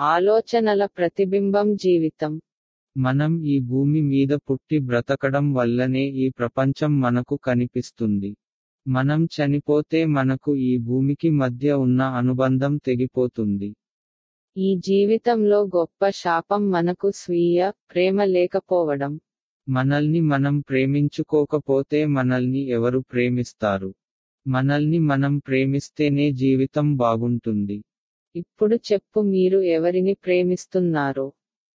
ఆలోచనల ప్రతిబింబం జీవితం. మనం ఈ భూమి మీద పుట్టి బ్రతకడం వల్లనే ఈ ప్రపంచం మనకు కనిపిస్తుంది. మనం చనిపోతే మనకు ఈ భూమికి మధ్య ఉన్న అనుబంధం తెగిపోతుంది. ఈ జీవితంలో గొప్ప శాపం మనకు స్వీయ ప్రేమ లేకపోవడం. మనల్ని మనం ప్రేమించుకోకపోతే మనల్ని ఎవరు ప్రేమిస్తారు? మనల్ని మనం ప్రేమిస్తేనే జీవితం బాగుంటుంది. ఇప్పుడు చెప్పు మీరు ఎవరిని ప్రేమిస్తున్నారు?